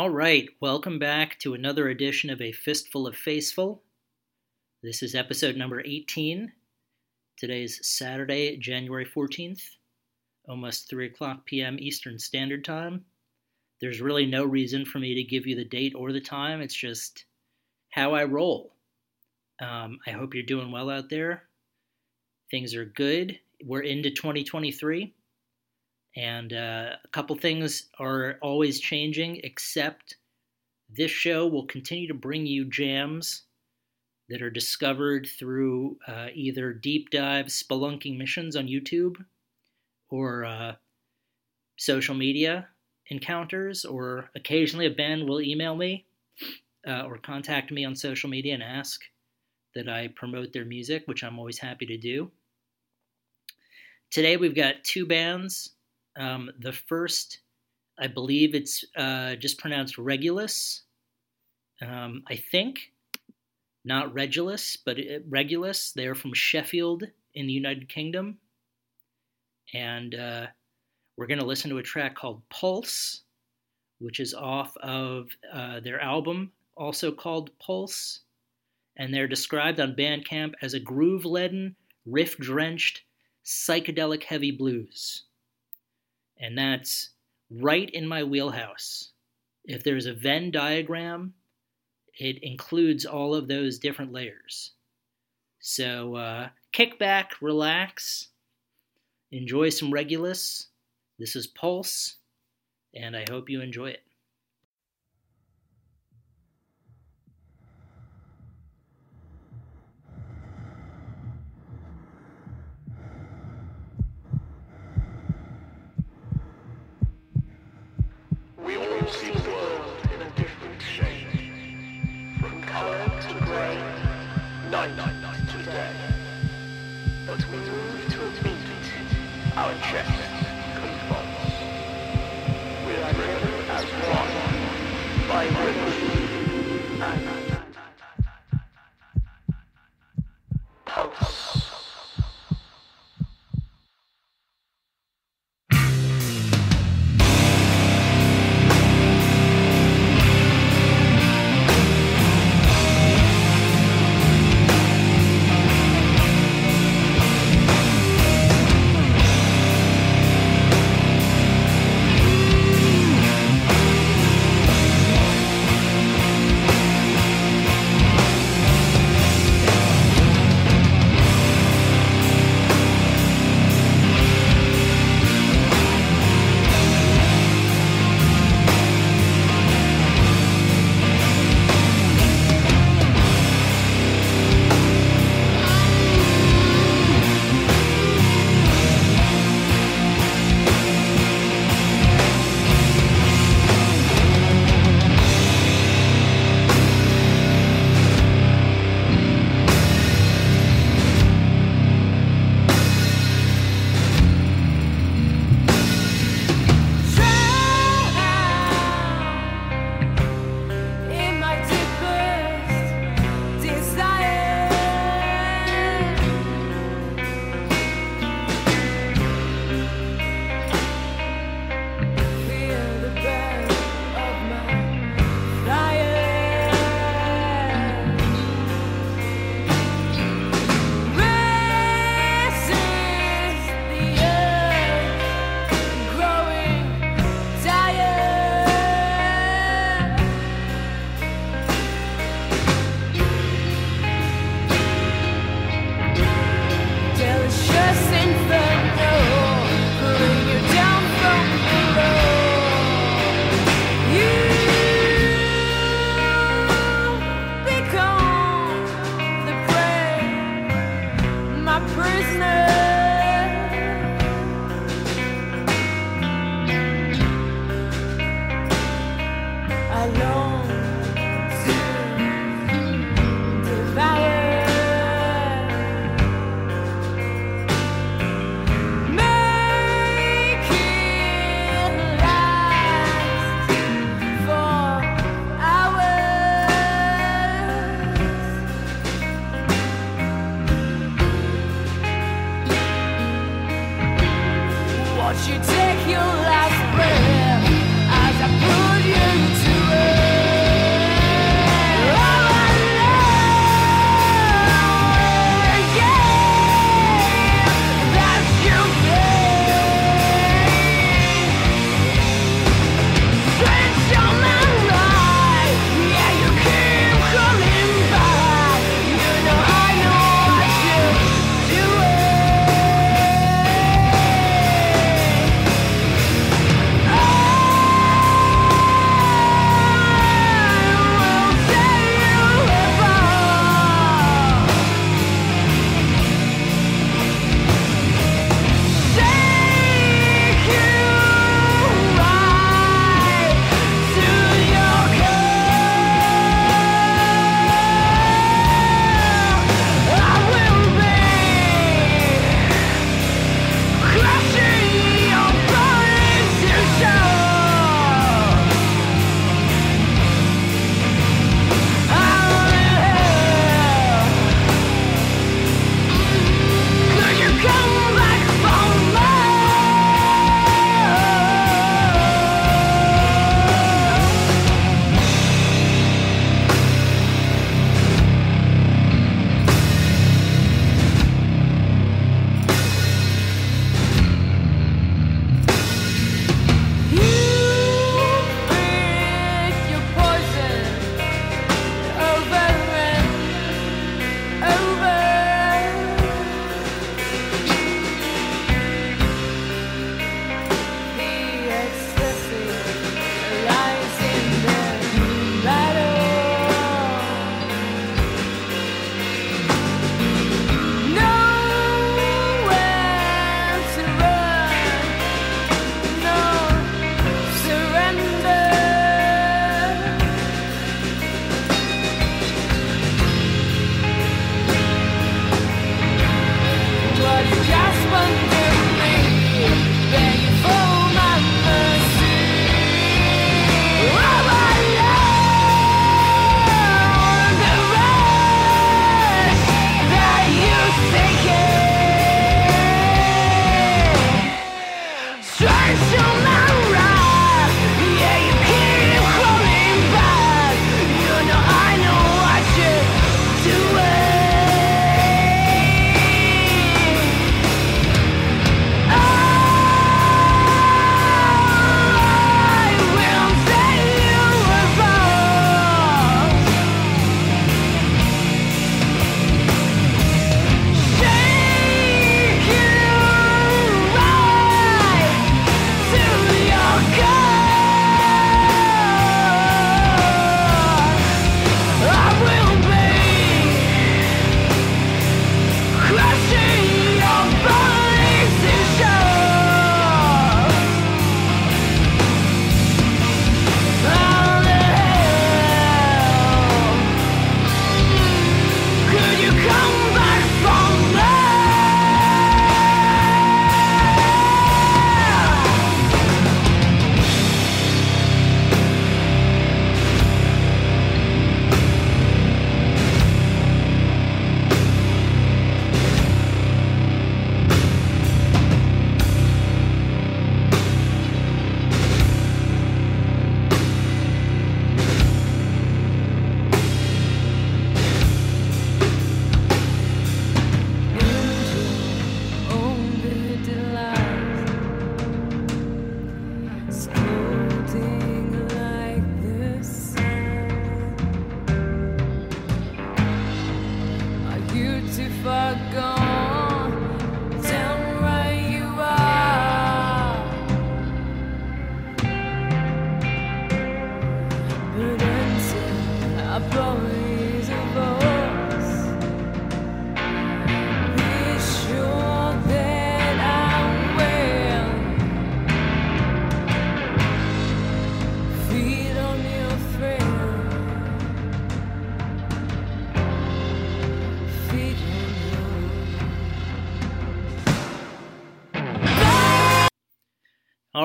All right, welcome back to another edition of A Fistful of Faceful. This is episode number 18. Today's Saturday, January 14th, almost 3 o'clock p.m. Eastern Standard Time. There's really no reason for me to give you the date or the time, it's just how I roll. Um, I hope you're doing well out there. Things are good. We're into 2023. And uh, a couple things are always changing, except this show will continue to bring you jams that are discovered through uh, either deep dive spelunking missions on YouTube or uh, social media encounters, or occasionally a band will email me uh, or contact me on social media and ask that I promote their music, which I'm always happy to do. Today we've got two bands um, the first, I believe it's uh, just pronounced Regulus. Um, I think, not Regulus, but Regulus. They're from Sheffield in the United Kingdom. And uh, we're going to listen to a track called Pulse, which is off of uh, their album, also called Pulse. And they're described on Bandcamp as a groove leaden, riff drenched, psychedelic heavy blues and that's right in my wheelhouse. If there's a Venn diagram, it includes all of those different layers. So uh, kick back, relax, enjoy some Regulus. This is Pulse, and I hope you enjoy it. One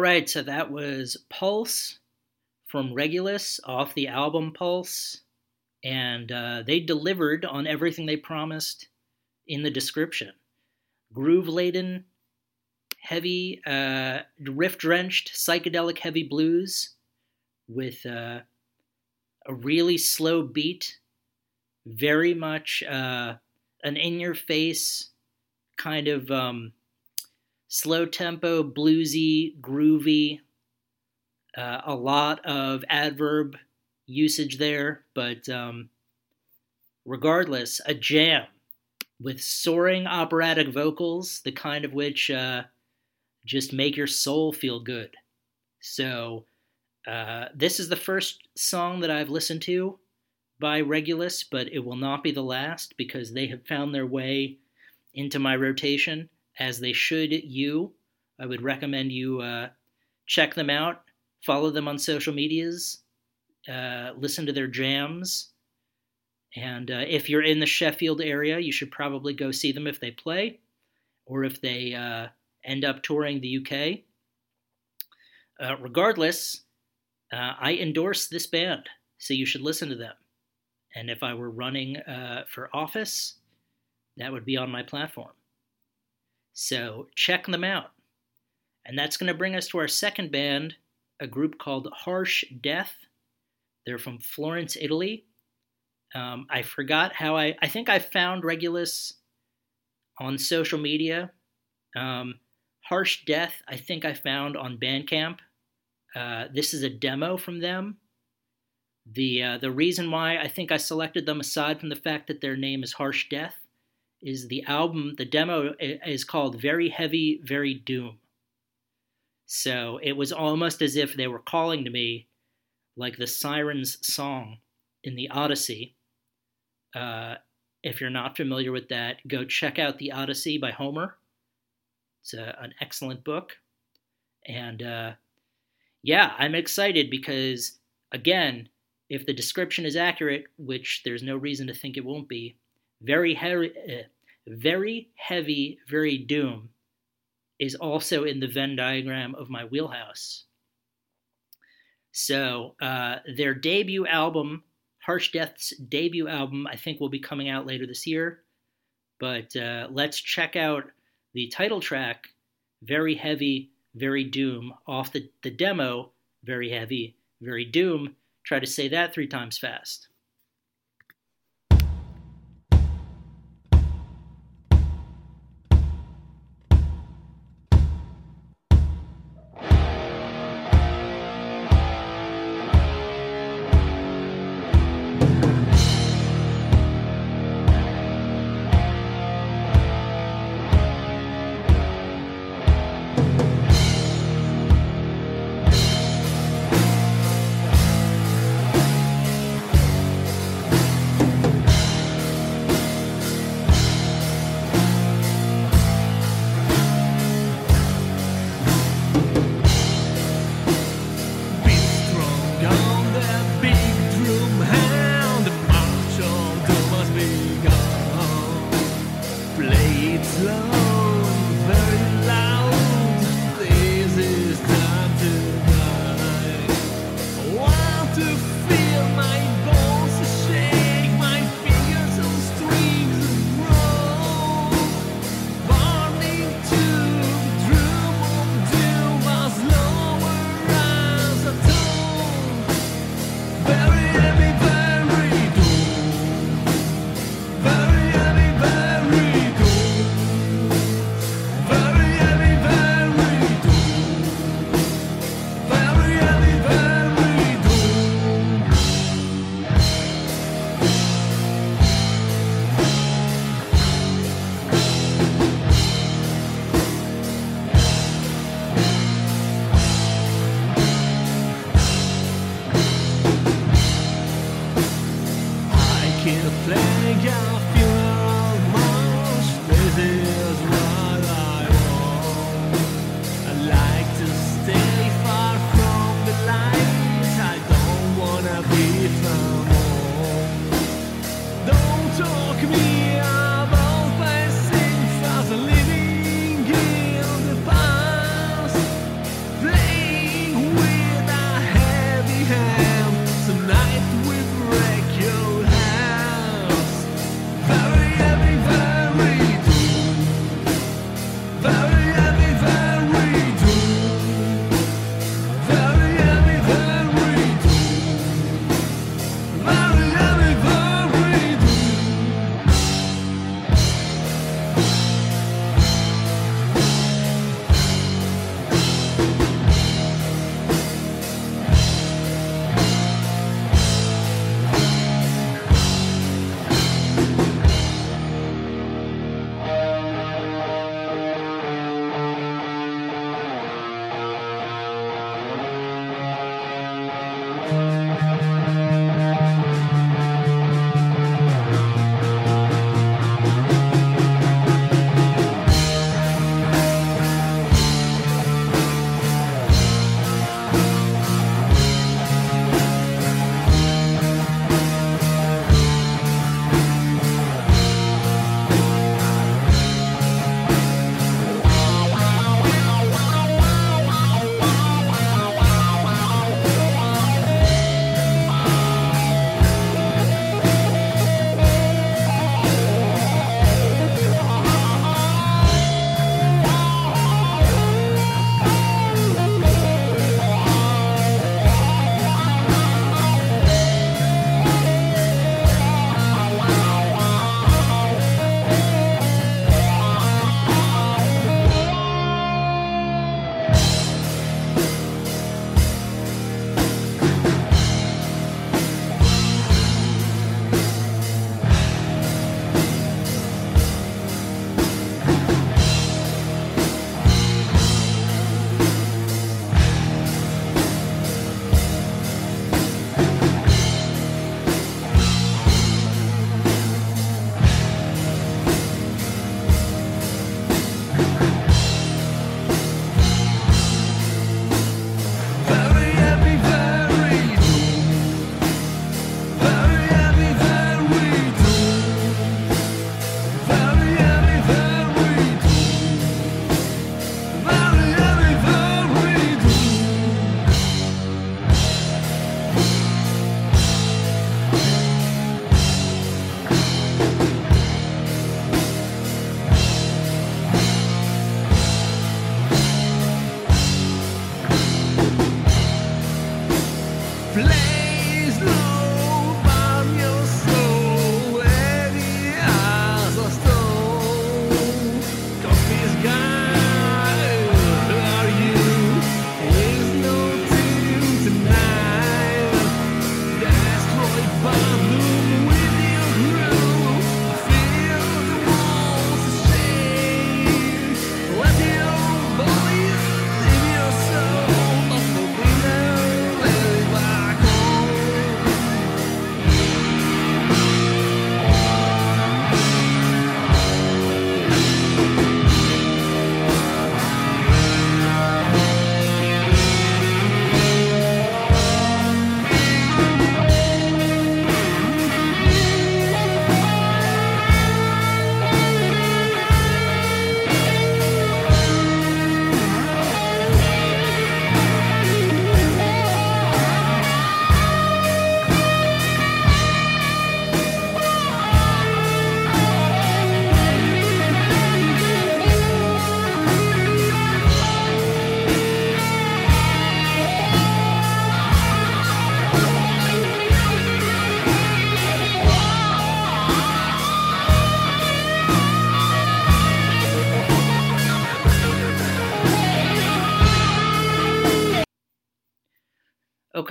All right, so that was Pulse from Regulus off the album Pulse, and uh, they delivered on everything they promised in the description. Groove laden, heavy, uh, riff drenched, psychedelic heavy blues with uh, a really slow beat, very much uh, an in your face kind of. Um, slow tempo, bluesy, groovy. Uh, a lot of adverb usage there, but um, regardless, a jam with soaring operatic vocals, the kind of which uh, just make your soul feel good. So, uh, this is the first song that I've listened to by Regulus, but it will not be the last because they have found their way into my rotation as they should you. I would recommend you uh, check them out, follow them on social medias, uh, listen to their jams. And uh, if you're in the Sheffield area, you should probably go see them if they play or if they uh, end up touring the UK. Uh, regardless, uh, I endorse this band, so you should listen to them. And if I were running for office, that would be on my platform. So check them out. And that's going to bring us to our second band, a group called Harsh Death. They're from Florence, Italy. Um, I forgot how I, I think I found Regulus on social media. Um, Harsh Death, I think I found on Bandcamp. Uh, this is a demo from them. The uh, the reason why I think I selected them, aside from the fact that their name is Harsh Death, is the album. The demo is called "Very Heavy, Very Doom." So it was almost as if they were calling to me, like the Sirens song in the Odyssey. Uh, if you're not familiar with that, go check out the Odyssey by Homer. It's a, an excellent book, and uh, yeah, I'm excited because again, if the description is accurate, which there's no reason to think it won't be, very heavy, uh, very heavy, very doom is also in the Venn diagram of my wheelhouse. So uh, their debut album, Harsh Death's debut album, I think will be coming out later this year. But uh, let's check out the title track, Very Heavy, Very Doom, off the, the demo, Very Heavy, Very Doom. Try to say that three times fast.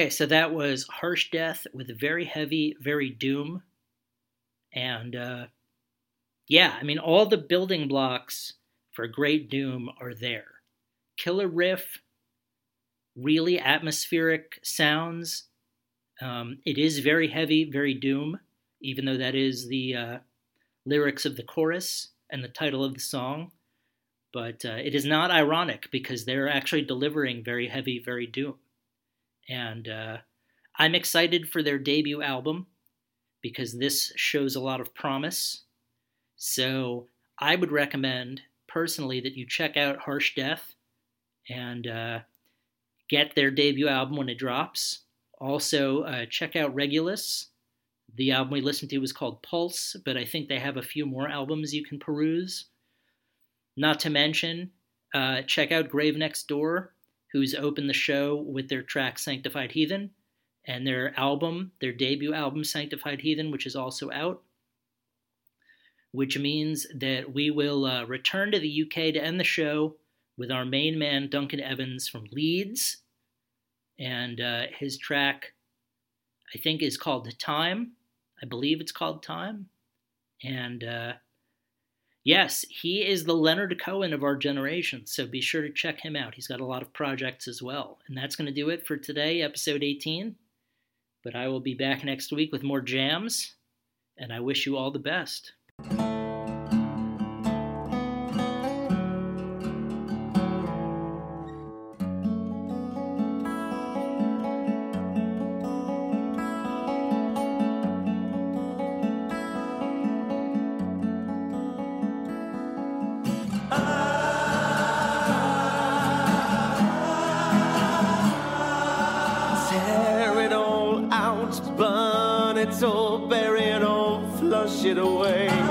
Okay, so that was Harsh Death with Very Heavy, Very Doom. And uh, yeah, I mean, all the building blocks for Great Doom are there. Killer riff, really atmospheric sounds. Um, it is very heavy, very Doom, even though that is the uh, lyrics of the chorus and the title of the song. But uh, it is not ironic because they're actually delivering very heavy, very Doom. And uh, I'm excited for their debut album because this shows a lot of promise. So I would recommend personally that you check out Harsh Death and uh, get their debut album when it drops. Also, uh, check out Regulus. The album we listened to was called Pulse, but I think they have a few more albums you can peruse. Not to mention, uh, check out Grave Next Door, who's opened the show with their track Sanctified Heathen, and their album, their debut album, Sanctified Heathen, which is also out. Which means that we will uh, return to the UK to end the show with our main man, Duncan Evans from Leeds. And uh, his track, I think, is called Time. I believe it's called Time. And uh, yes, he is the Leonard Cohen of our generation, so be sure to check him out. He's got a lot of projects as well. And that's going to do it for today, episode 18. But I will be back next week with more jams, and I wish you all the best. Burn it all, bury it all, flush it away.